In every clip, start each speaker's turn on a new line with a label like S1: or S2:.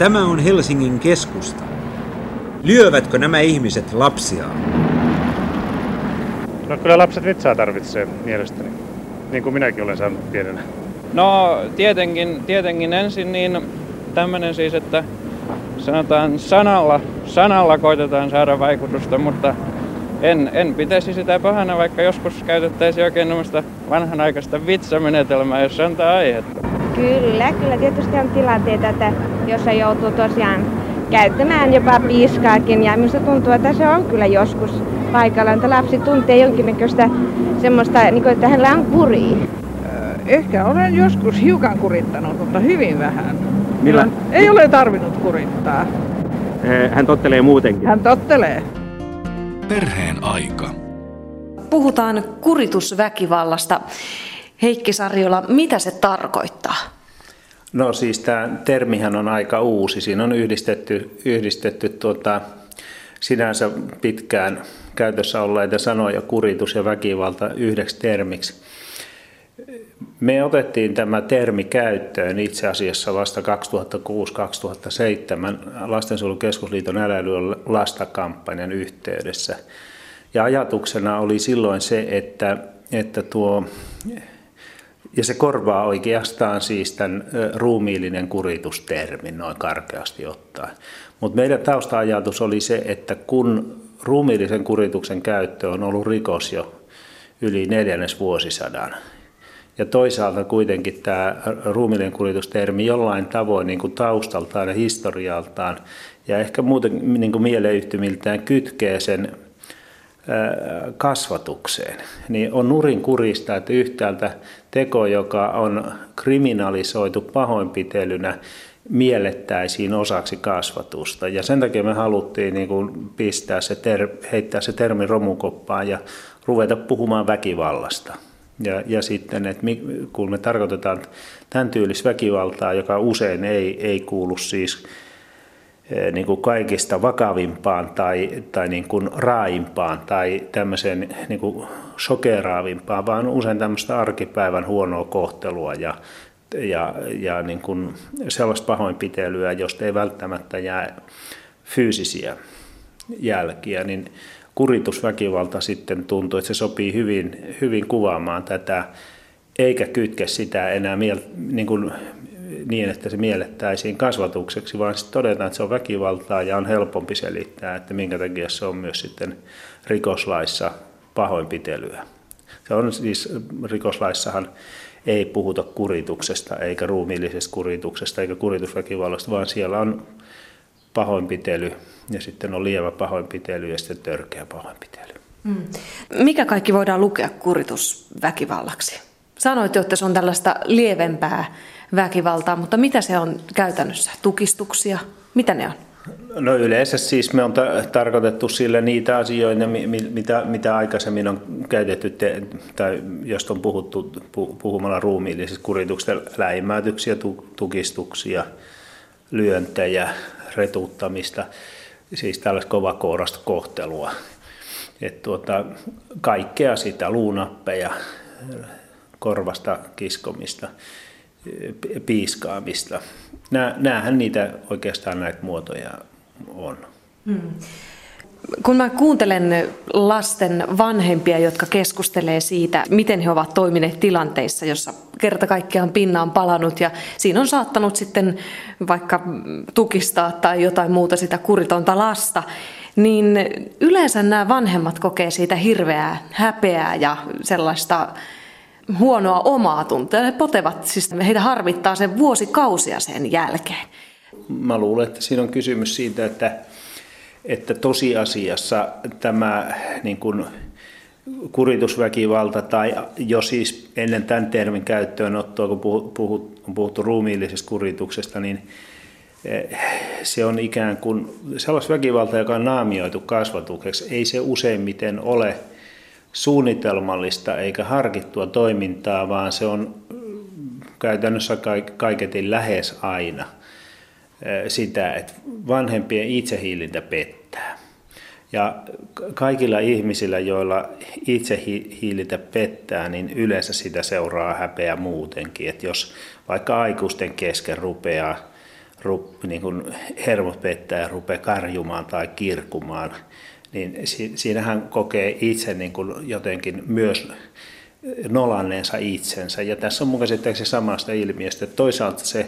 S1: Tämä on Helsingin keskusta. Lyövätkö nämä ihmiset lapsiaan?
S2: No kyllä lapset vitsaa tarvitsee mielestäni, niin kuin minäkin olen saanut pienenä.
S3: No tietenkin, tietenkin ensin niin tämmöinen siis, että sanotaan sanalla, sanalla koitetaan saada vaikutusta, mutta en, en pitäisi sitä pahana, vaikka joskus käytettäisiin oikein tämmöistä vanhanaikaista vitsamenetelmää, jos antaa aihetta.
S4: Kyllä, kyllä tietysti on tilanteita, että jossa joutuu tosiaan käyttämään jopa piiskaakin ja minusta tuntuu, että se on kyllä joskus paikallaan, että lapsi tuntee jonkinnäköistä semmoista, niin kuin, että hänellä on kuri.
S5: Ehkä olen joskus hiukan kurittanut, mutta hyvin vähän. Millä? Ei ole tarvinnut kurittaa.
S6: Hän tottelee muutenkin.
S5: Hän tottelee.
S7: Perheen aika.
S8: Puhutaan kuritusväkivallasta. Heikki Sarjola, mitä se tarkoittaa?
S9: No siis tämä termihän on aika uusi. Siinä on yhdistetty, yhdistetty tuota, sinänsä pitkään käytössä olleita sanoja kuritus ja väkivalta yhdeksi termiksi. Me otettiin tämä termi käyttöön itse asiassa vasta 2006-2007 Lastensuojelukeskusliiton äläilyä lasta-kampanjan yhteydessä. Ja ajatuksena oli silloin se, että, että tuo, ja se korvaa oikeastaan siis tämän ruumiillinen kuritustermin noin karkeasti ottaen. Mutta meidän tausta-ajatus oli se, että kun ruumiillisen kurituksen käyttö on ollut rikos jo yli neljännes vuosisadan, ja toisaalta kuitenkin tämä ruumiillinen kuljetustermi jollain tavoin niin kuin taustaltaan ja historialtaan ja ehkä muuten niin kuin mieleyhtymiltään kytkee sen kasvatukseen, niin on nurin kurista, että yhtäältä teko, joka on kriminalisoitu pahoinpitelynä, miellettäisiin osaksi kasvatusta. Ja sen takia me haluttiin niin kuin pistää se ter, heittää se termi romukoppaan ja ruveta puhumaan väkivallasta. Ja, ja sitten, että kun me tarkoitetaan tämän tyylistä väkivaltaa, joka usein ei, ei kuulu siis niin kuin kaikista vakavimpaan tai, tai niin kuin raaimpaan tai tämmöiseen niin kuin shokeraavimpaan, vaan usein tämmöistä arkipäivän huonoa kohtelua ja, ja, ja niin kuin sellaista pahoinpitelyä, josta ei välttämättä jää fyysisiä jälkiä, niin kuritusväkivalta sitten tuntuu, että se sopii hyvin, hyvin kuvaamaan tätä, eikä kytke sitä enää miel, niin, kuin, niin, että se miellettäisiin kasvatukseksi, vaan sitten todetaan, että se on väkivaltaa ja on helpompi selittää, että minkä takia se on myös sitten rikoslaissa pahoinpitelyä. Se on siis rikoslaissahan ei puhuta kurituksesta eikä ruumiillisesta kurituksesta eikä kuritusväkivallasta, vaan siellä on pahoinpitely ja sitten on lievä pahoinpitely ja sitten törkeä pahoinpitely. Mm.
S8: Mikä kaikki voidaan lukea kuritusväkivallaksi? Sanoit jo, että se on tällaista lievempää väkivaltaa, mutta mitä se on käytännössä? Tukistuksia? Mitä ne on?
S9: No yleensä siis me on ta- tarkoitettu sille niitä asioita, mitä, mitä aikaisemmin on käytetty, te- tai josta on puhuttu pu- puhumalla ruumiillisista kurituksista, läimäytyksiä, tu- tukistuksia, lyöntejä, retuttamista, siis tällaista kovakoorasta kohtelua. Et tuota, kaikkea sitä, luunappeja, korvasta kiskomista, piiskaamista. Näähän niitä oikeastaan näitä muotoja on. Hmm.
S8: Kun mä kuuntelen lasten vanhempia, jotka keskustelee siitä, miten he ovat toimineet tilanteissa, jossa kerta kaikkiaan pinna on palannut ja siinä on saattanut sitten vaikka tukistaa tai jotain muuta sitä kuritonta lasta, niin yleensä nämä vanhemmat kokee siitä hirveää häpeää ja sellaista huonoa omaa tuntea. He potevat, siis heitä harvittaa sen vuosikausia sen jälkeen.
S9: Mä luulen, että siinä on kysymys siitä, että että tosiasiassa tämä niin kuin kuritusväkivalta tai jo siis ennen tämän termin käyttöönottoa, kun puhut, on puhuttu ruumiillisesta kurituksesta, niin eh, se on ikään kuin sellaista väkivalta, joka on naamioitu kasvatukseksi. Ei se useimmiten ole suunnitelmallista eikä harkittua toimintaa, vaan se on käytännössä kaiketin lähes aina – sitä, että vanhempien itsehiilintä pettää. Ja kaikilla ihmisillä, joilla itsehiilintä pettää, niin yleensä sitä seuraa häpeä muutenkin. Että jos vaikka aikuisten kesken rupeaa, rup, niin kuin hermot pettää ja rupeaa karjumaan tai kirkumaan, niin si, siinä hän kokee itse niin kuin jotenkin myös nolanneensa itsensä. Ja tässä on mun käsittääkseni samasta ilmiöstä, että toisaalta se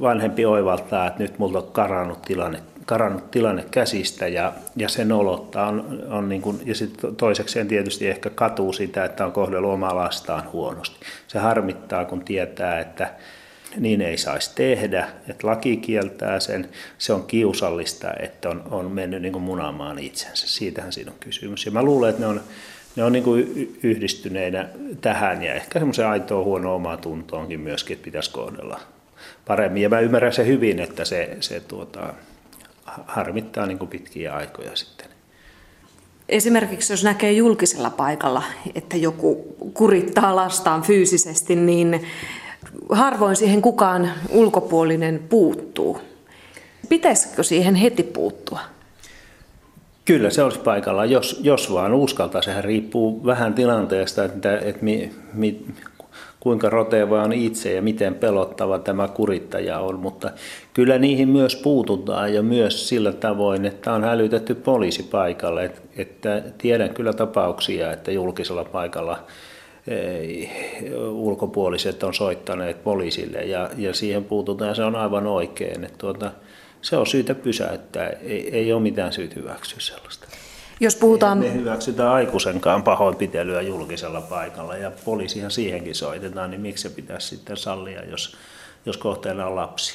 S9: vanhempi oivaltaa, että nyt multa on karannut tilanne, karannut tilanne käsistä ja, ja se nolottaa. On, on niin kuin, ja sitten toisekseen tietysti ehkä katuu sitä, että on kohdellut omaa lastaan huonosti. Se harmittaa, kun tietää, että niin ei saisi tehdä, että laki kieltää sen. Se on kiusallista, että on, on mennyt niin kuin munaamaan itsensä. Siitähän siinä on kysymys. Ja mä luulen, että ne on, ne on niin kuin yhdistyneinä tähän ja ehkä semmoisen aitoa huono omaa tuntoonkin myöskin, että pitäisi kohdella paremmin. Ja mä ymmärrän se hyvin, että se, se tuota, harmittaa niin kuin pitkiä aikoja sitten.
S8: Esimerkiksi jos näkee julkisella paikalla, että joku kurittaa lastaan fyysisesti, niin harvoin siihen kukaan ulkopuolinen puuttuu. Pitäisikö siihen heti puuttua?
S9: Kyllä se olisi paikalla, jos, jos vaan uskaltaa. Sehän riippuu vähän tilanteesta, että, että mi, mi, kuinka roteva on itse ja miten pelottava tämä kurittaja on, mutta kyllä niihin myös puututaan ja myös sillä tavoin, että on hälytetty poliisi paikalle. Että tiedän kyllä tapauksia, että julkisella paikalla ulkopuoliset on soittaneet poliisille ja, ja siihen puututaan, se on aivan oikein. Että tuota, se on syytä pysäyttää, ei, ei ole mitään syytä hyväksyä sellaista.
S8: Jos puhutaan...
S9: Me hyväksytään aikuisenkaan pahoinpitelyä julkisella paikalla ja poliisihan siihenkin soitetaan, niin miksi se pitäisi sitten sallia, jos, jos kohteena on lapsi?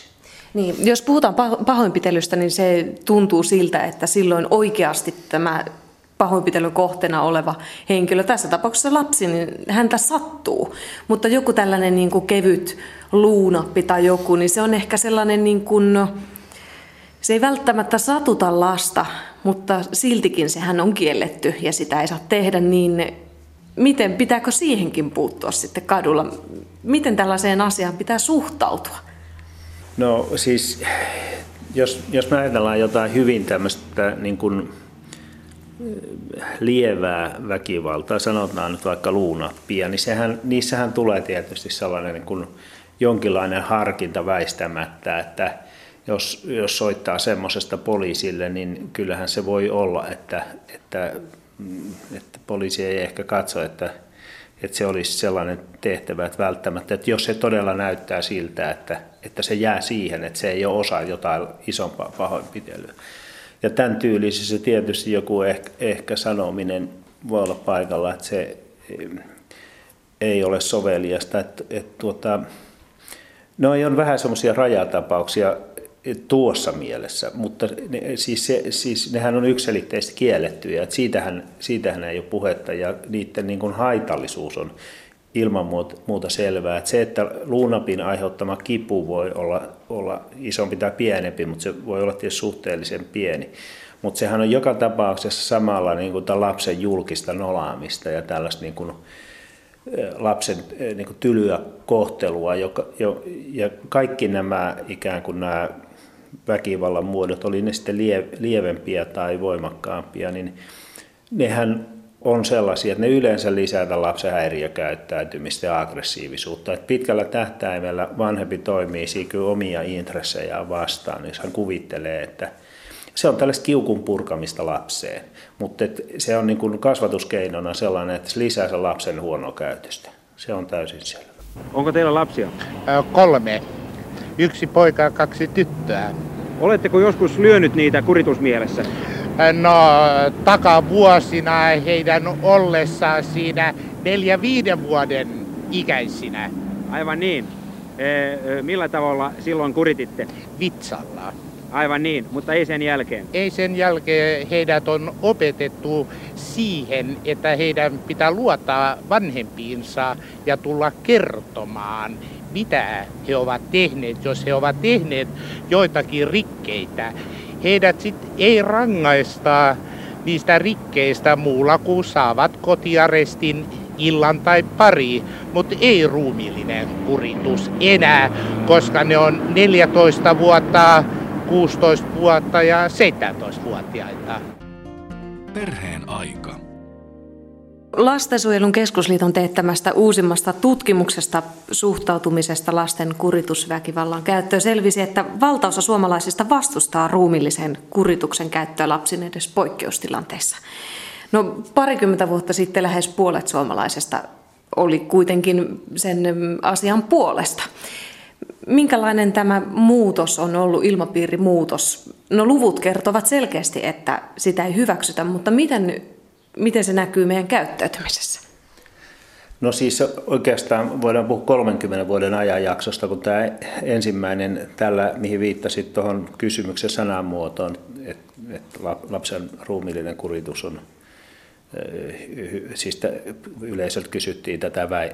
S8: Niin, jos puhutaan pahoinpitelystä, niin se tuntuu siltä, että silloin oikeasti tämä pahoinpitelyn kohteena oleva henkilö, tässä tapauksessa lapsi, niin häntä sattuu. Mutta joku tällainen niin kuin kevyt luunappi tai joku, niin se on ehkä sellainen, niin kuin, se ei välttämättä satuta lasta, mutta siltikin sehän on kielletty ja sitä ei saa tehdä, niin miten pitääkö siihenkin puuttua sitten kadulla? Miten tällaiseen asiaan pitää suhtautua?
S9: No siis, jos, jos me ajatellaan jotain hyvin tämmöistä niin kuin lievää väkivaltaa, sanotaan nyt vaikka luunappia, niin sehän, niissähän tulee tietysti sellainen niin kuin jonkinlainen harkinta väistämättä, että jos, jos soittaa semmoisesta poliisille, niin kyllähän se voi olla, että, että, että poliisi ei ehkä katso, että, että se olisi sellainen tehtävä, että välttämättä, että jos se todella näyttää siltä, että, että se jää siihen, että se ei ole osa jotain isompaa pahoinpitelyä. Ja tämän tyylisissä tietysti joku ehkä, ehkä sanominen voi olla paikalla, että se ei ole soveliasta. Että, että tuota, no on vähän semmoisia rajatapauksia tuossa mielessä, mutta ne, siis, se, siis nehän on yksilitteisesti kiellettyjä, että siitähän, siitähän ei ole puhetta ja niiden niin kuin haitallisuus on ilman muuta selvää. Että se, että luunapin aiheuttama kipu voi olla, olla isompi tai pienempi, mutta se voi olla tietysti suhteellisen pieni. Mutta sehän on joka tapauksessa samalla niin kuin lapsen julkista nolaamista ja tällaista niin kuin, lapsen niin kuin tylyä kohtelua, joka, jo, ja kaikki nämä ikään kuin nämä väkivallan muodot, oli ne sitten lie, lievempiä tai voimakkaampia, niin nehän on sellaisia, että ne yleensä lisätä lapsen häiriökäyttäytymistä ja aggressiivisuutta. Että pitkällä tähtäimellä vanhempi toimii siinä omia intressejä vastaan, jos hän kuvittelee, että se on tällaista kiukun purkamista lapseen. Mutta se on niin kuin kasvatuskeinona sellainen, että se lisää sen lapsen huonoa käytöstä. Se on täysin selvä.
S6: Onko teillä lapsia?
S10: Kolme. Yksi poika ja kaksi tyttöä.
S6: Oletteko joskus lyönyt niitä kuritusmielessä?
S10: No, takavuosina heidän ollessaan siinä neljä viiden vuoden ikäisinä.
S6: Aivan niin. E, millä tavalla silloin kurititte?
S10: Vitsalla.
S6: Aivan niin, mutta ei sen jälkeen.
S10: Ei sen jälkeen heidät on opetettu siihen, että heidän pitää luottaa vanhempiinsa ja tulla kertomaan, mitä he ovat tehneet, jos he ovat tehneet joitakin rikkeitä heidät sit ei rangaista niistä rikkeistä muulla kuin saavat kotiarestin illan tai pari, mutta ei ruumiillinen kuritus enää, koska ne on 14 vuotta, 16 vuotta ja 17-vuotiaita.
S7: Perheen aika.
S8: Lastensuojelun keskusliiton teettämästä uusimmasta tutkimuksesta suhtautumisesta lasten kuritusväkivallan käyttöön selvisi, että valtaosa suomalaisista vastustaa ruumillisen kurituksen käyttöä lapsin edes poikkeustilanteissa. No parikymmentä vuotta sitten lähes puolet suomalaisesta oli kuitenkin sen asian puolesta. Minkälainen tämä muutos on ollut, ilmapiirimuutos? No luvut kertovat selkeästi, että sitä ei hyväksytä, mutta miten, miten se näkyy meidän käyttäytymisessä?
S9: No siis oikeastaan voidaan puhua 30 vuoden ajanjaksosta, kun tämä ensimmäinen tällä, mihin viittasit tuohon kysymyksen sanamuotoon, että, lapsen ruumiillinen kuritus on siis yleisöltä kysyttiin tätä, väi,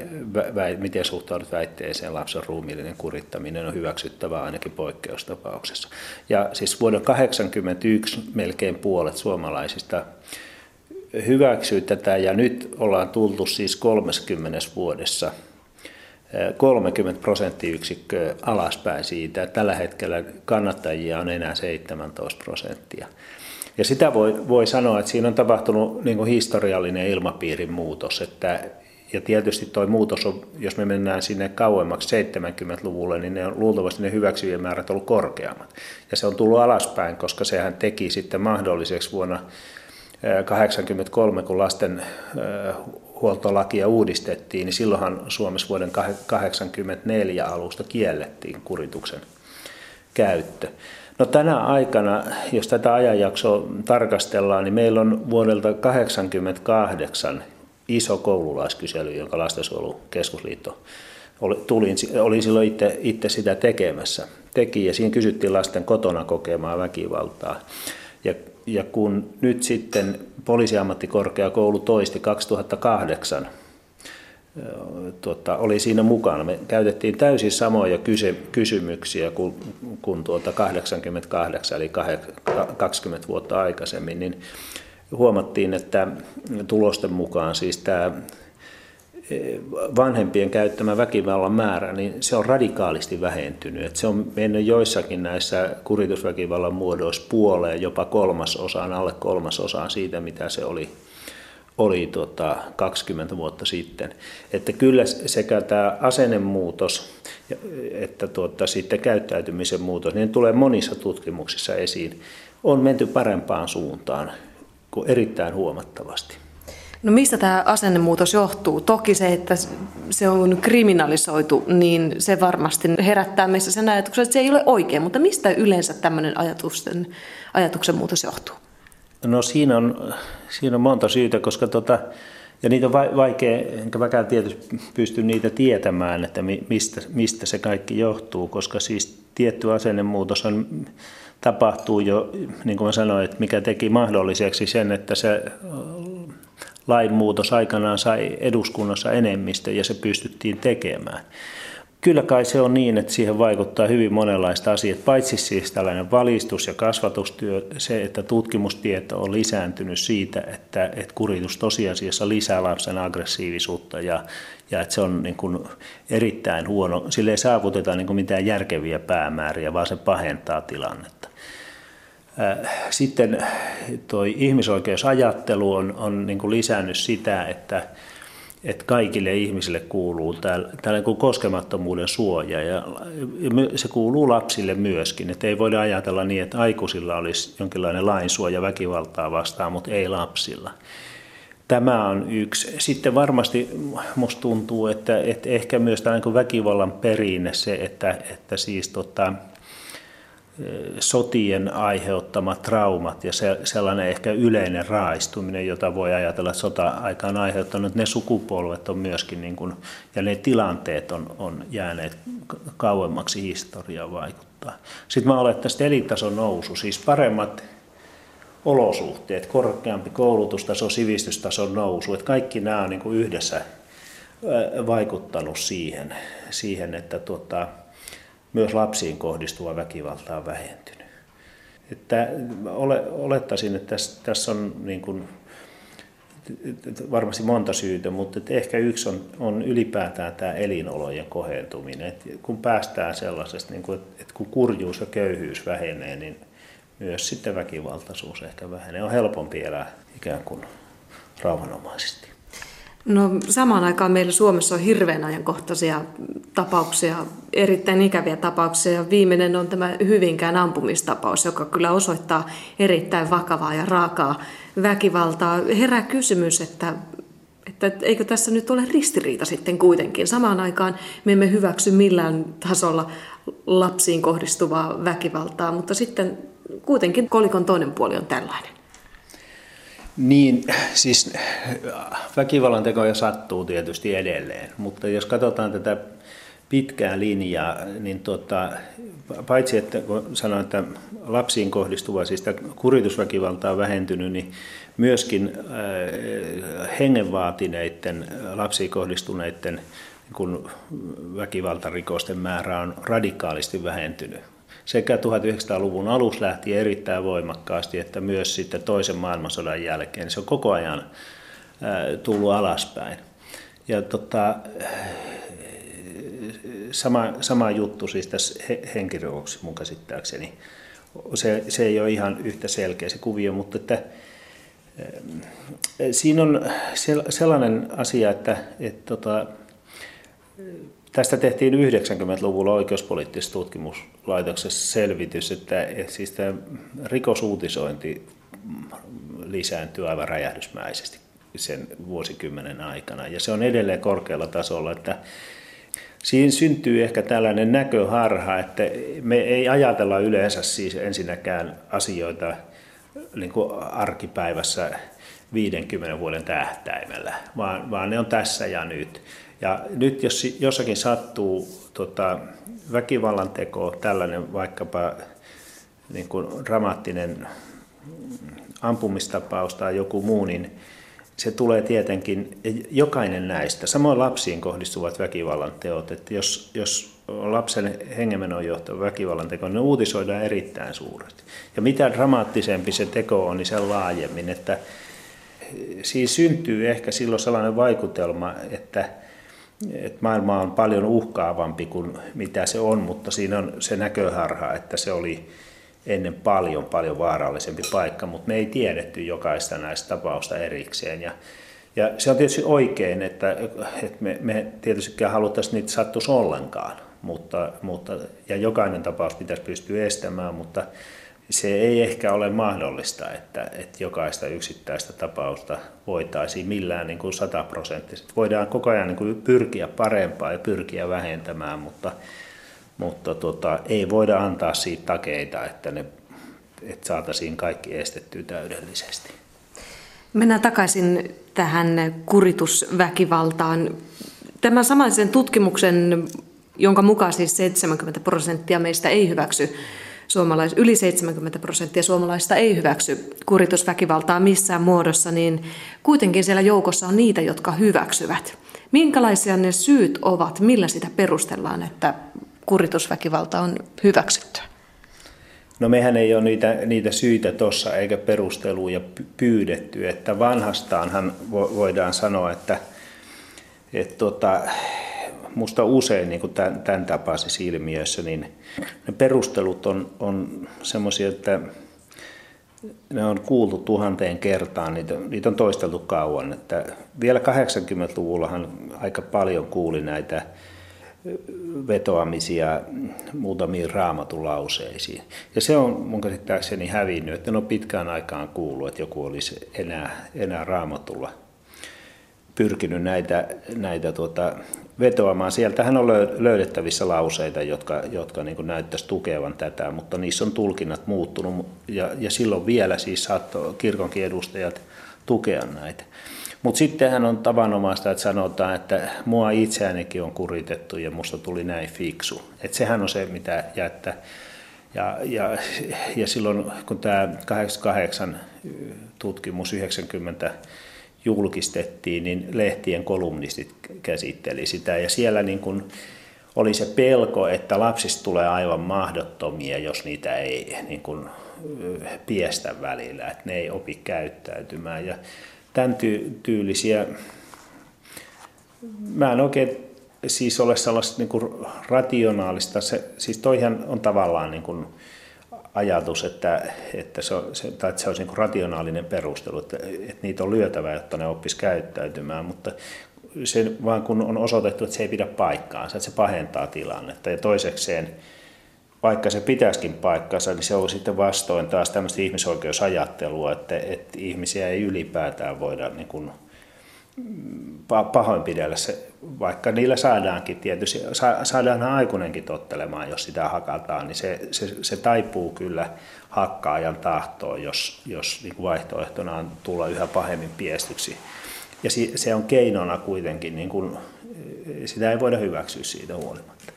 S9: väi, miten suhtaudut väitteeseen lapsen ruumiillinen kurittaminen on hyväksyttävää ainakin poikkeustapauksessa. Ja siis vuoden 1981 melkein puolet suomalaisista hyväksyy tätä ja nyt ollaan tultu siis 30 vuodessa 30 prosenttiyksikköä alaspäin siitä. Tällä hetkellä kannattajia on enää 17 prosenttia. Ja sitä voi, voi sanoa, että siinä on tapahtunut niin kuin historiallinen ilmapiirin muutos. Että, ja tietysti tuo muutos on, jos me mennään sinne kauemmaksi 70-luvulle, niin ne on, luultavasti ne hyväksyvien määrät ovat korkeammat. Ja se on tullut alaspäin, koska sehän teki sitten mahdolliseksi vuonna 1983, kun lasten huoltolakia uudistettiin, niin silloinhan Suomessa vuoden 1984 alusta kiellettiin kurituksen käyttö. No tänä aikana, jos tätä ajanjaksoa tarkastellaan, niin meillä on vuodelta 1988 iso koululaiskysely, jonka lastensuojelukeskusliitto oli, tulin, oli silloin itse, itse sitä tekemässä. Teki ja siinä kysyttiin lasten kotona kokemaa väkivaltaa. Ja, ja kun nyt sitten poliisiammattikorkeakoulu toisti 2008 tuota, oli siinä mukana. Me käytettiin täysin samoja kysy- kysymyksiä kuin, kuin tuota 88, eli 20 vuotta aikaisemmin, niin huomattiin, että tulosten mukaan siis tämä vanhempien käyttämä väkivallan määrä, niin se on radikaalisti vähentynyt. Että se on mennyt joissakin näissä kuritusväkivallan muodoissa puoleen, jopa kolmasosaan, alle kolmasosaan siitä, mitä se oli oli tota 20 vuotta sitten. Että kyllä sekä tämä asennemuutos että tuota, sitten käyttäytymisen muutos, niin tulee monissa tutkimuksissa esiin, on menty parempaan suuntaan kuin erittäin huomattavasti.
S8: No mistä tämä asennemuutos johtuu? Toki se, että se on kriminalisoitu, niin se varmasti herättää meissä sen ajatuksen, että se ei ole oikein. Mutta mistä yleensä tämmöinen ajatusten, ajatuksen muutos johtuu?
S9: No siinä on, siinä on monta syytä, koska tota, ja niitä on vaikea, enkä mäkään tietysti pysty niitä tietämään, että mistä, mistä se kaikki johtuu, koska siis tietty asennemuutos on, tapahtuu jo, niin kuin mä sanoin, että mikä teki mahdolliseksi sen, että se lainmuutos aikanaan sai eduskunnassa enemmistö ja se pystyttiin tekemään. Kyllä kai se on niin, että siihen vaikuttaa hyvin monenlaista asiat, paitsi siis tällainen valistus- ja kasvatustyö, se, että tutkimustieto on lisääntynyt siitä, että, että kuritus tosiasiassa lisää lapsen aggressiivisuutta ja, ja että se on niin kuin erittäin huono. Sille ei saavuteta niin kuin mitään järkeviä päämääriä, vaan se pahentaa tilannetta. Sitten tuo ihmisoikeusajattelu on, on niin kuin lisännyt sitä, että että kaikille ihmisille kuuluu tällainen kuin koskemattomuuden suoja ja se kuuluu lapsille myöskin. Että ei voida ajatella niin, että aikuisilla olisi jonkinlainen lainsuoja väkivaltaa vastaan, mutta ei lapsilla. Tämä on yksi. Sitten varmasti musta tuntuu, että, että ehkä myös tällainen väkivallan perinne se, että, että siis tota, sotien aiheuttamat traumat ja se, sellainen ehkä yleinen raaistuminen, jota voi ajatella, että sota-aika on aiheuttanut, ne sukupolvet on myöskin, niin kuin, ja ne tilanteet on, on jääneet kauemmaksi historiaa vaikuttaa. Sitten mä olettaisin, että elitason nousu, siis paremmat olosuhteet, korkeampi koulutustaso, sivistystason nousu, että kaikki nämä on niin kuin yhdessä vaikuttanut siihen, siihen että tuota, myös lapsiin kohdistuva väkivalta on vähentynyt. Että ole, olettaisin, että tässä, tässä on niin kuin, varmasti monta syytä, mutta että ehkä yksi on, on ylipäätään tämä elinolojen kohentuminen. Että kun päästään sellaisesta, niin kuin, että kun kurjuus ja köyhyys vähenee, niin myös sitten väkivaltaisuus ehkä vähenee. On helpompi elää ikään kuin rauhanomaisesti.
S8: No samaan aikaan meillä Suomessa on hirveän ajankohtaisia tapauksia, erittäin ikäviä tapauksia. Viimeinen on tämä Hyvinkään ampumistapaus, joka kyllä osoittaa erittäin vakavaa ja raakaa väkivaltaa. Herää kysymys, että, että eikö tässä nyt ole ristiriita sitten kuitenkin. Samaan aikaan me emme hyväksy millään tasolla lapsiin kohdistuvaa väkivaltaa, mutta sitten kuitenkin kolikon toinen puoli on tällainen.
S9: Niin, siis väkivallan tekoja sattuu tietysti edelleen, mutta jos katsotaan tätä pitkää linjaa, niin tota, paitsi että kun sanoin, että lapsiin kohdistuva, siis kuritusväkivalta on vähentynyt, niin myöskin äh, hengenvaatineiden, lapsiin kohdistuneiden kun väkivaltarikosten määrä on radikaalisti vähentynyt sekä 1900-luvun alussa lähti erittäin voimakkaasti, että myös sitten toisen maailmansodan jälkeen. Se on koko ajan tullut alaspäin. Ja tota, sama, sama juttu siis tässä henkirikoksessa mun käsittääkseni. Se, se ei ole ihan yhtä selkeä se kuvio, mutta että, siinä on sellainen asia, että, että tota, Tästä tehtiin 90-luvulla oikeuspoliittisessa tutkimuslaitoksessa selvitys, että, siis tämä rikosuutisointi lisääntyy aivan räjähdysmäisesti sen vuosikymmenen aikana. Ja se on edelleen korkealla tasolla, että siinä syntyy ehkä tällainen näköharha, että me ei ajatella yleensä siis ensinnäkään asioita niin kuin arkipäivässä 50 vuoden tähtäimellä, vaan, vaan ne on tässä ja nyt. Ja nyt jos jossakin sattuu tota, väkivallan teko, tällainen vaikkapa niin kuin dramaattinen ampumistapaus tai joku muu, niin se tulee tietenkin jokainen näistä. Samoin lapsiin kohdistuvat väkivallan teot, että jos, jos lapsen hengenmenon johtava väkivallan teko, niin ne uutisoidaan erittäin suuresti. Ja mitä dramaattisempi se teko on, niin sen laajemmin. Että siis syntyy ehkä silloin sellainen vaikutelma, että että maailma on paljon uhkaavampi kuin mitä se on, mutta siinä on se näköharha, että se oli ennen paljon, paljon vaarallisempi paikka, mutta me ei tiedetty jokaista näistä tapausta erikseen. Ja, ja se on tietysti oikein, että, että me, me tietystikään haluttaisiin niitä sattuisi ollenkaan, mutta, mutta, ja jokainen tapaus pitäisi pystyä estämään, mutta se ei ehkä ole mahdollista, että, että jokaista yksittäistä tapausta voitaisiin millään niin kuin sataprosenttisesti. Voidaan koko ajan niin kuin pyrkiä parempaa ja pyrkiä vähentämään, mutta, mutta tota, ei voida antaa siitä takeita, että, ne, että saataisiin kaikki estettyä täydellisesti.
S8: Mennään takaisin tähän kuritusväkivaltaan. Tämän samaisen tutkimuksen, jonka mukaan siis 70 prosenttia meistä ei hyväksy suomalais, yli 70 prosenttia suomalaista ei hyväksy kuritusväkivaltaa missään muodossa, niin kuitenkin siellä joukossa on niitä, jotka hyväksyvät. Minkälaisia ne syyt ovat, millä sitä perustellaan, että kuritusväkivalta on hyväksytty?
S9: No mehän ei ole niitä, niitä syitä tuossa eikä perusteluja pyydetty, että vanhastaanhan voidaan sanoa, että, että tota, musta usein niin kuin tämän, tämän tapaisissa ilmiöissä, niin ne perustelut on, on semmoisia, että ne on kuultu tuhanteen kertaan, niitä, niitä on toisteltu kauan. Että vielä 80-luvullahan aika paljon kuuli näitä vetoamisia muutamiin raamatulauseisiin. Ja se on mun käsittääkseni hävinnyt, että ne on pitkään aikaan kuullut, että joku olisi enää, enää raamatulla pyrkinyt näitä, näitä tuota, vetoamaan. Sieltähän on löydettävissä lauseita, jotka, jotka niin näyttäisi tukevan tätä, mutta niissä on tulkinnat muuttunut ja, ja silloin vielä siis saattoi kirkonkin edustajat tukea näitä. Mutta sittenhän on tavanomaista, että sanotaan, että mua itseäänikin on kuritettu ja musta tuli näin fiksu. Että sehän on se, mitä jättä. Ja, ja, ja silloin kun tämä 88 tutkimus 90 julkistettiin, niin lehtien kolumnistit käsitteli sitä. Ja siellä niin kuin oli se pelko, että lapsista tulee aivan mahdottomia, jos niitä ei niin kuin piestä välillä, että ne ei opi käyttäytymään. Ja tämän tyylisiä, mä en oikein siis ole sellaista niin kuin rationaalista, se, siis toihan on tavallaan niin kuin ajatus, että, että se, on, se, tai että se olisi niin rationaalinen perustelu, että, että niitä on lyötävä, jotta ne oppisi käyttäytymään, mutta se vaan kun on osoitettu, että se ei pidä paikkaansa, että se pahentaa tilannetta. Ja toisekseen, vaikka se pitäisikin paikkansa, niin se on sitten vastoin taas tämmöistä ihmisoikeusajattelua, että, että ihmisiä ei ylipäätään voida niin kuin pahoinpidellä se, vaikka niillä saadaankin tietysti, saadaan aikuinenkin tottelemaan, jos sitä hakataan, niin se, se, se taipuu kyllä hakkaajan tahtoon, jos, jos niin kuin vaihtoehtona on tulla yhä pahemmin piestyksi. Ja se on keinona kuitenkin, niin kuin, sitä ei voida hyväksyä siitä huolimatta.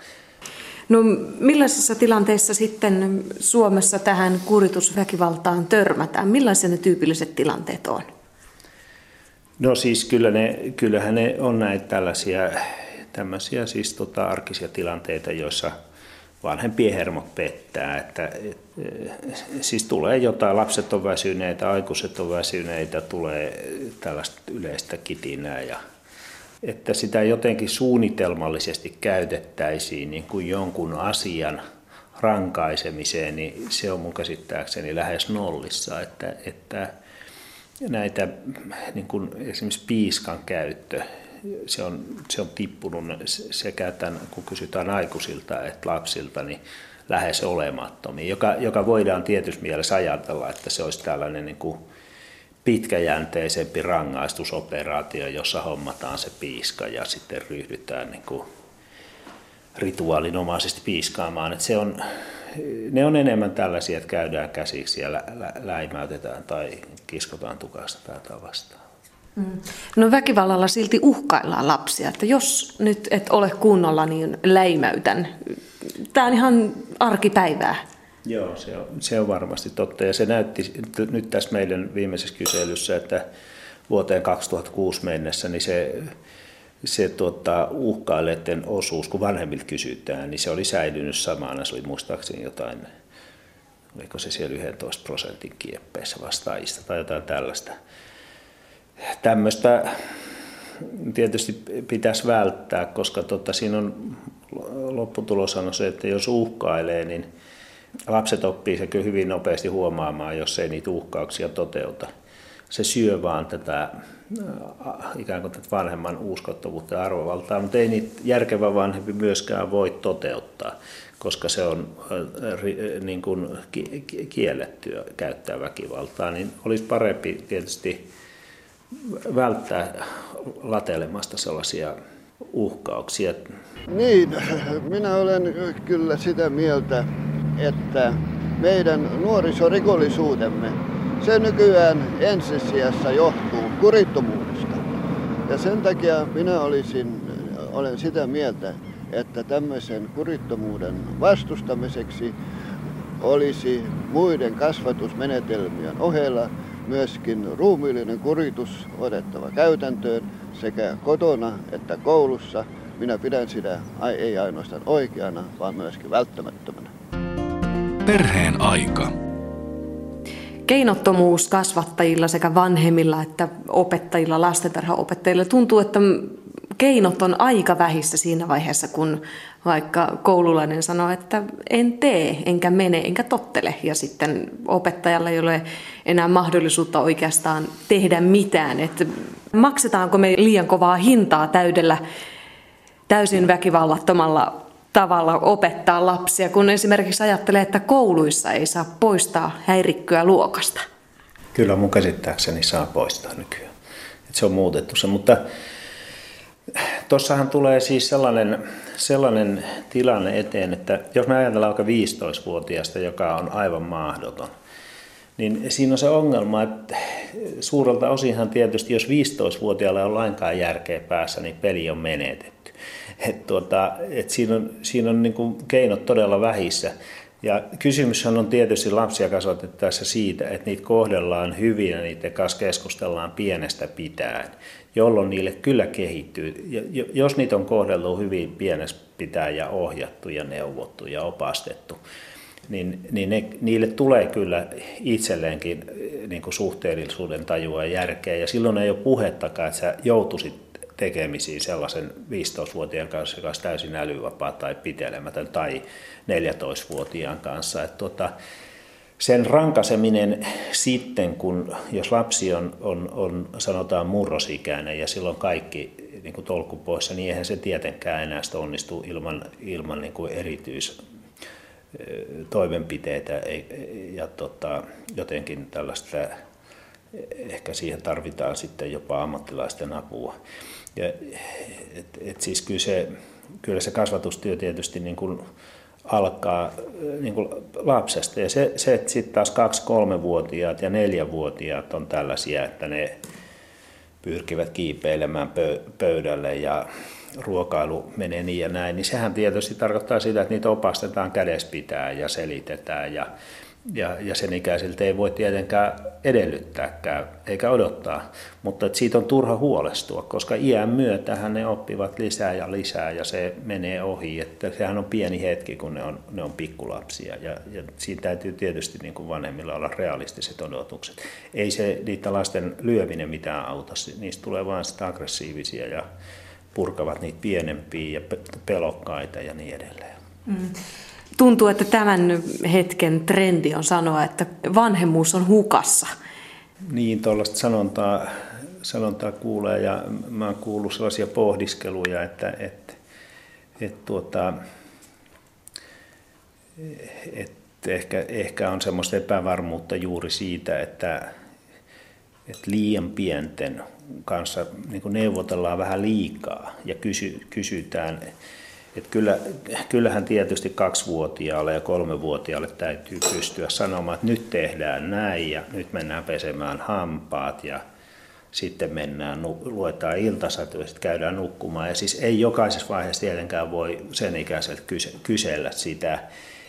S8: No millaisissa tilanteissa sitten Suomessa tähän kuritusväkivaltaan törmätään? Millaisia ne tyypilliset tilanteet on?
S9: No siis kyllä ne, kyllähän ne on näitä tällaisia tämmöisiä siis tota arkisia tilanteita, joissa vanhempien hermot pettää. Että, et, siis tulee jotain, lapset on väsyneitä, aikuiset on väsyneitä, tulee tällaista yleistä kitinää ja että sitä jotenkin suunnitelmallisesti käytettäisiin niin kuin jonkun asian rankaisemiseen, niin se on mun käsittääkseni lähes nollissa, että, että näitä niin kuin esimerkiksi piiskan käyttö, se on, se on tippunut sekä tämän, kun kysytään aikuisilta että lapsilta, niin lähes olemattomiin, joka, joka voidaan tietysti mielessä ajatella, että se olisi tällainen niin kuin pitkäjänteisempi rangaistusoperaatio, jossa hommataan se piiska ja sitten ryhdytään niin kuin rituaalinomaisesti piiskaamaan. Että se on, ne on enemmän tällaisia, että käydään käsiksi ja lä- lä- läimäytetään tai kiskotaan tukasta tai vastaan.
S8: Mm. No väkivallalla silti uhkaillaan lapsia, että jos nyt et ole kunnolla, niin läimäytän. Tämä on ihan arkipäivää.
S9: Joo, se on, se on varmasti totta. Ja se näytti nyt tässä meidän viimeisessä kyselyssä, että vuoteen 2006 mennessä niin se, se tuota, uhkailijoiden osuus, kun vanhemmilta kysytään, niin se oli säilynyt samana. Se oli muistaakseni jotain, oliko se siellä 11 prosentin kieppeissä vastaajista tai jotain tällaista. Tämmöistä tietysti pitäisi välttää, koska tota, siinä on lopputulos on se, että jos uhkailee, niin lapset oppii se kyllä hyvin nopeasti huomaamaan, jos ei niitä uhkauksia toteuta. Se syö vaan tätä äh, ikään kuin tätä vanhemman uskottavuutta ja arvovaltaa, mutta ei niitä järkevä vanhempi myöskään voi toteuttaa, koska se on äh, niin kuin kiellettyä käyttää väkivaltaa, niin olisi parempi tietysti välttää latelemasta sellaisia uhkauksia.
S11: Niin, minä olen kyllä sitä mieltä, että meidän nuorisorikollisuutemme, se nykyään ensisijassa johtuu kurittomuudesta. Ja sen takia minä olisin, olen sitä mieltä, että tämmöisen kurittomuuden vastustamiseksi olisi muiden kasvatusmenetelmien ohella myöskin ruumiillinen kuritus otettava käytäntöön sekä kotona että koulussa. Minä pidän sitä ei ainoastaan oikeana, vaan myöskin välttämättömänä.
S7: Perheen aika.
S8: Keinottomuus kasvattajilla sekä vanhemmilla että opettajilla, lastentarhaopettajilla tuntuu, että keinot on aika vähissä siinä vaiheessa, kun vaikka koululainen sanoo, että en tee, enkä mene, enkä tottele. Ja sitten opettajalla ei ole enää mahdollisuutta oikeastaan tehdä mitään. Että maksetaanko me liian kovaa hintaa täydellä täysin väkivallattomalla tavalla opettaa lapsia, kun esimerkiksi ajattelee, että kouluissa ei saa poistaa häirikköä luokasta?
S9: Kyllä mun käsittääkseni saa poistaa nykyään. Et se on muutettu se, mutta tuossahan tulee siis sellainen, sellainen tilanne eteen, että jos me ajatellaan vaikka 15-vuotiaasta, joka on aivan mahdoton, niin siinä on se ongelma, että suurelta osinhan tietysti, jos 15-vuotiaalla on lainkaan järkeä päässä, niin peli on menetetty. Et tuota, et siinä on, siinä on niin keinot todella vähissä. Ja kysymyshän on tietysti lapsia kasvatettaessa siitä, että niitä kohdellaan hyvin ja niiden kanssa keskustellaan pienestä pitäen, jolloin niille kyllä kehittyy. Ja jos niitä on kohdeltu hyvin pienestä pitäen ja ohjattu ja neuvottu ja opastettu, niin, niin ne, niille tulee kyllä itselleenkin niin kuin suhteellisuuden tajua ja järkeä. Ja silloin ei ole puhettakaan, että sä joutuisit tekemisiin sellaisen 15-vuotiaan kanssa, joka olisi täysin älyvapaa tai pitelemätön, tai 14-vuotiaan kanssa. Että tuota, sen rankaseminen sitten, kun jos lapsi on, on, on sanotaan murrosikäinen ja silloin kaikki niin kuin tolkku poissa, niin eihän se tietenkään enää sitä onnistu ilman, ilman niin kuin erityis toimenpiteitä ja tota, jotenkin tällaista, ehkä siihen tarvitaan sitten jopa ammattilaisten apua. Ja, et, et siis kyllä se, kyllä se kasvatustyö tietysti niin kuin alkaa niin kuin lapsesta. Ja se, se että sitten taas kaksi, kolmevuotiaat ja neljävuotiaat on tällaisia, että ne pyrkivät kiipeilemään pöydälle ja ruokailu menee niin ja näin, niin sehän tietysti tarkoittaa sitä, että niitä opastetaan kädessä pitää ja selitetään ja, ja, ja sen ikäisiltä ei voi tietenkään edellyttääkään eikä odottaa, mutta että siitä on turha huolestua, koska iän myötähän ne oppivat lisää ja lisää ja se menee ohi, että sehän on pieni hetki, kun ne on, ne on pikkulapsia ja, ja siinä täytyy tietysti niin kuin vanhemmilla olla realistiset odotukset. Ei se niitä lasten lyöminen mitään auta, niistä tulee vain sitä aggressiivisia ja purkavat niitä pienempiä ja pelokkaita ja niin edelleen. Mm.
S8: Tuntuu, että tämän hetken trendi on sanoa, että vanhemmuus on hukassa.
S9: Niin, tuollaista sanontaa, sanontaa kuulee ja mä oon kuullut sellaisia pohdiskeluja, että, että, että, tuota, että ehkä, ehkä on semmoista epävarmuutta juuri siitä, että, että liian pienten kanssa niin neuvotellaan vähän liikaa ja kysy, kysytään. Että kyllä, kyllähän tietysti kaksivuotiaalle ja kolmevuotiaalle täytyy pystyä sanomaan, että nyt tehdään näin ja nyt mennään pesemään hampaat ja sitten mennään, luetaan iltasat ja sitten käydään nukkumaan. Ja siis ei jokaisessa vaiheessa tietenkään voi sen ikäiseltä kysellä sitä,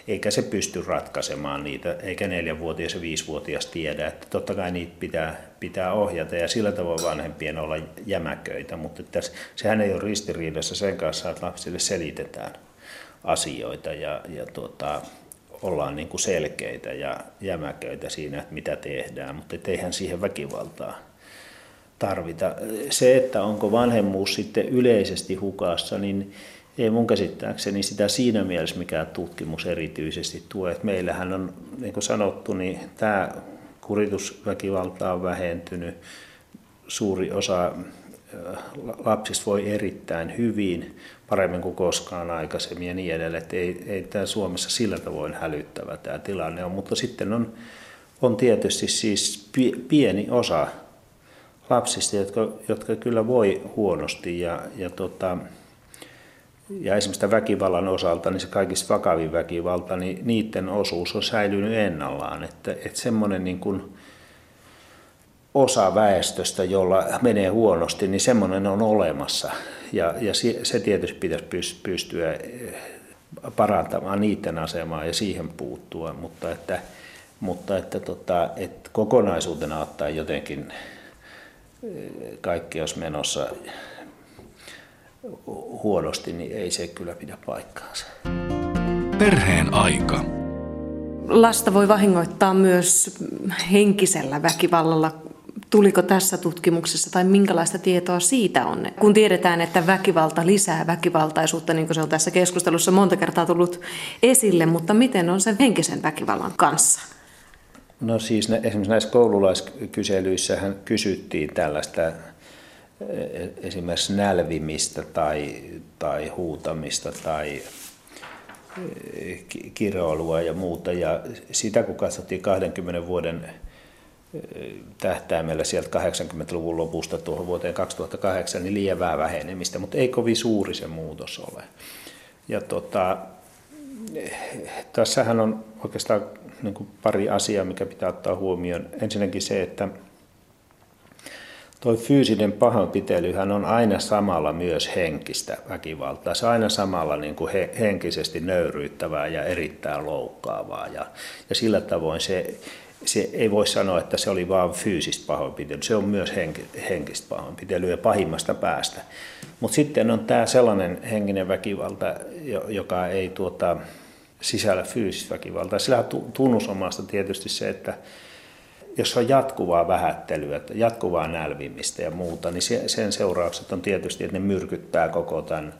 S9: eikä se pysty ratkaisemaan niitä, eikä neljänvuotias ja viisivuotias tiedä, että totta kai niitä pitää, pitää ohjata ja sillä tavoin vanhempien olla jämäköitä, mutta tässä, sehän ei ole ristiriidassa sen kanssa, että lapsille selitetään asioita ja, ja tuota, ollaan niin kuin selkeitä ja jämäköitä siinä, että mitä tehdään, mutta eihän siihen väkivaltaa tarvita. Se, että onko vanhemmuus sitten yleisesti hukassa, niin ei mun käsittääkseni sitä siinä mielessä mikään tutkimus erityisesti tuo. Että meillähän on, niin kuin sanottu, niin tämä kuritusväkivalta on vähentynyt. Suuri osa lapsista voi erittäin hyvin, paremmin kuin koskaan aikaisemmin ja niin edelleen. Että ei, ei tämä Suomessa sillä tavoin hälyttävä tämä tilanne on, mutta sitten on, on tietysti siis pieni osa lapsista, jotka, jotka kyllä voi huonosti ja, ja tota, ja esimerkiksi väkivallan osalta, niin se kaikista vakavin väkivalta, niin niiden osuus on säilynyt ennallaan. Että, että semmoinen niin kuin osa väestöstä, jolla menee huonosti, niin semmoinen on olemassa. Ja, ja se tietysti pitäisi pystyä eh, parantamaan niiden asemaa ja siihen puuttua, mutta että, mutta että, tota, että kokonaisuutena ottaen jotenkin eh, kaikki olisi menossa huonosti, niin ei se kyllä pidä paikkaansa.
S7: Perheen aika.
S8: Lasta voi vahingoittaa myös henkisellä väkivallalla. Tuliko tässä tutkimuksessa tai minkälaista tietoa siitä on? Kun tiedetään, että väkivalta lisää väkivaltaisuutta, niin kuin se on tässä keskustelussa monta kertaa tullut esille, mutta miten on se henkisen väkivallan kanssa?
S9: No siis esimerkiksi näissä koululaiskyselyissä kysyttiin tällaista esimerkiksi nälvimistä tai, tai huutamista tai eh, kiroilua ja muuta. Ja sitä kun katsottiin 20 vuoden eh, tähtäimellä sieltä 80-luvun lopusta tuohon vuoteen 2008, niin lievää vähenemistä, mutta ei kovin suuri se muutos ole. Ja tota, tässähän on oikeastaan niin pari asiaa, mikä pitää ottaa huomioon. Ensinnäkin se, että Tuo fyysinen pahoinpitelyhän on aina samalla myös henkistä väkivaltaa. Se on aina samalla niin kuin he, henkisesti nöyryyttävää ja erittäin loukkaavaa. Ja, ja sillä tavoin se, se ei voi sanoa, että se oli vain fyysistä pahoinpitelyä, se on myös henki, henkistä pahoinpitelyä pahimmasta päästä. Mutta sitten on tämä sellainen henkinen väkivalta, joka ei tuota, sisällä fyysistä väkivaltaa. Sillä tunnusomasta tietysti se, että jos on jatkuvaa vähättelyä, jatkuvaa nälvimistä ja muuta, niin sen seuraukset on tietysti, että ne myrkyttää koko tämän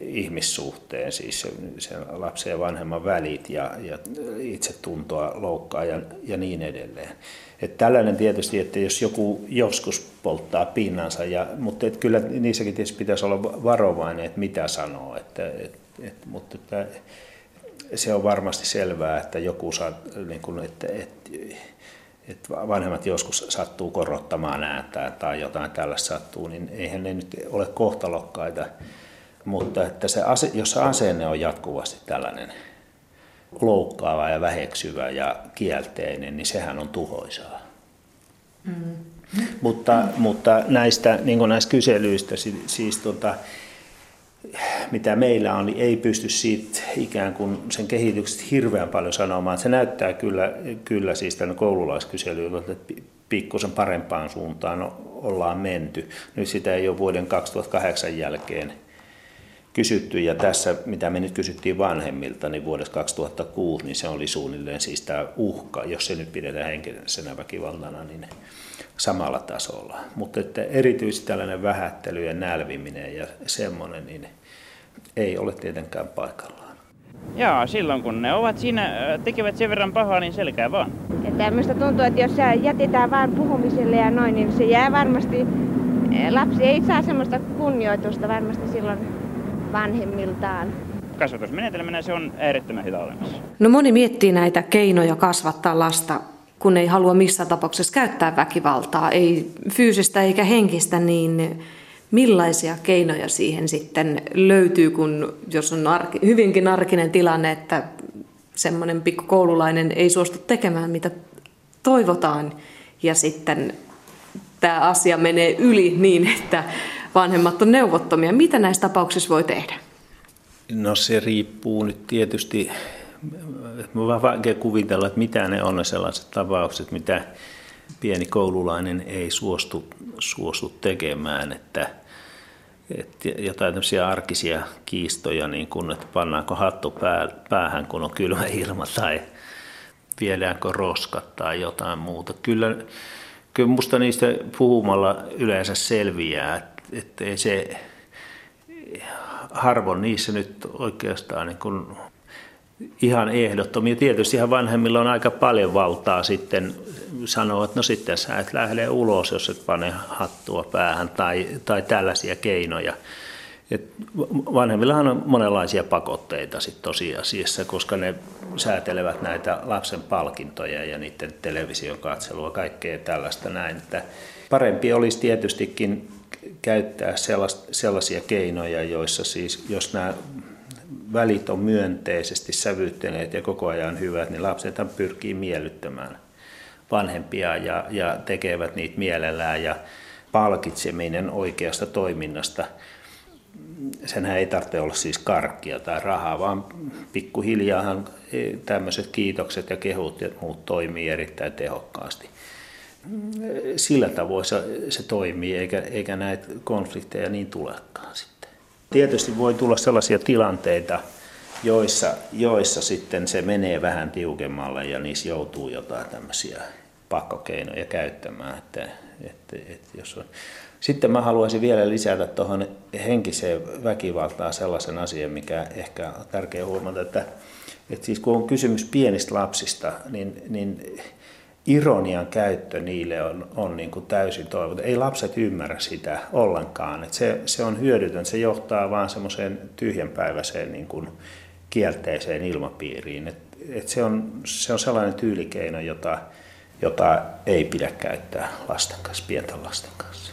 S9: ihmissuhteen, siis sen lapsen ja vanhemman välit ja, ja itsetuntoa loukkaa ja, ja niin edelleen. Että tällainen tietysti, että jos joku joskus polttaa pinnansa, ja, mutta et kyllä niissäkin tietysti pitäisi olla varovainen, että mitä sanoo. Että, et, et, mutta että se on varmasti selvää, että joku saa, niin kuin, että, että, että vanhemmat joskus sattuu korottamaan ääntä tai jotain tällaista sattuu, niin eihän ne nyt ole kohtalokkaita. Mutta että se, jos se asenne on jatkuvasti tällainen loukkaava ja väheksyvä ja kielteinen, niin sehän on tuhoisaa. Mm. Mutta, mutta näistä, niin näistä kyselyistä, siis tuota, mitä meillä on, niin ei pysty siitä ikään kuin sen kehityksestä hirveän paljon sanomaan. Se näyttää kyllä, kyllä siis tämän koululaiskyselyllä, että pikkusen parempaan suuntaan ollaan menty. Nyt sitä ei ole vuoden 2008 jälkeen kysytty ja tässä, mitä me nyt kysyttiin vanhemmilta, niin vuodessa 2006, niin se oli suunnilleen siis tämä uhka, jos se nyt pidetään henkisenä väkivaltana, niin samalla tasolla. Mutta että erityisesti tällainen vähättely ja nälviminen ja semmoinen, niin ei ole tietenkään paikallaan.
S6: Joo, silloin kun ne ovat siinä, tekevät sen verran pahaa, niin selkää vaan.
S4: Että minusta tuntuu, että jos se jätetään vain puhumiselle ja noin, niin se jää varmasti, lapsi ei saa semmoista kunnioitusta varmasti silloin vanhemmiltaan.
S6: Kasvatusmenetelmänä se on äärettömän hyvä olemassa.
S8: No moni miettii näitä keinoja kasvattaa lasta, kun ei halua missään tapauksessa käyttää väkivaltaa, ei fyysistä eikä henkistä, niin millaisia keinoja siihen sitten löytyy, kun jos on arki, hyvinkin arkinen tilanne, että semmoinen pikkukoululainen ei suostu tekemään, mitä toivotaan, ja sitten tämä asia menee yli niin, että vanhemmat on neuvottomia. Mitä näissä tapauksissa voi tehdä?
S9: No se riippuu nyt tietysti, on vähän vaikea kuvitella, että mitä ne on ne sellaiset tapaukset, mitä pieni koululainen ei suostu, suostu tekemään, että, että jotain tämmöisiä arkisia kiistoja, niin kuin, että pannaanko hattu pää, päähän, kun on kylmä ilma, tai viedäänkö roskat tai jotain muuta. Kyllä, kyllä musta niistä puhumalla yleensä selviää, että että ei se harvoin niissä nyt oikeastaan niin kuin ihan ehdottomia. Tietysti ihan vanhemmilla on aika paljon valtaa sitten sanoa, että no sitten sä et lähde ulos, jos et pane hattua päähän tai, tai tällaisia keinoja. Et vanhemmillahan on monenlaisia pakotteita sit tosiasiassa, koska ne säätelevät näitä lapsen palkintoja ja niiden television katselua, kaikkea tällaista näin. Että parempi olisi tietystikin käyttää sellaisia keinoja, joissa siis, jos nämä välit on myönteisesti sävyttyneet ja koko ajan hyvät, niin lapset pyrkii miellyttämään vanhempia ja, ja tekevät niitä mielellään ja palkitseminen oikeasta toiminnasta. Senhän ei tarvitse olla siis karkkia tai rahaa, vaan pikkuhiljaahan tämmöiset kiitokset ja kehut ja muut toimii erittäin tehokkaasti sillä tavoin se, se toimii, eikä, eikä näitä konflikteja niin tulekaan sitten. Tietysti voi tulla sellaisia tilanteita, joissa, joissa sitten se menee vähän tiukemmalle ja niissä joutuu jotain tämmöisiä pakkokeinoja käyttämään. Että, että, että jos on. Sitten mä haluaisin vielä lisätä tuohon henkiseen väkivaltaan sellaisen asian, mikä ehkä on tärkeä huomata, että, että siis kun on kysymys pienistä lapsista, niin, niin ironian käyttö niille on, on niin kuin täysin toivoton. Ei lapset ymmärrä sitä ollenkaan. Et se, se on hyödytön. Se johtaa vaan semmoiseen tyhjänpäiväiseen niin kuin kielteiseen ilmapiiriin. Et, et se, on, se on sellainen tyylikeino, jota, jota ei pidä käyttää lasten kanssa, pienten lasten kanssa.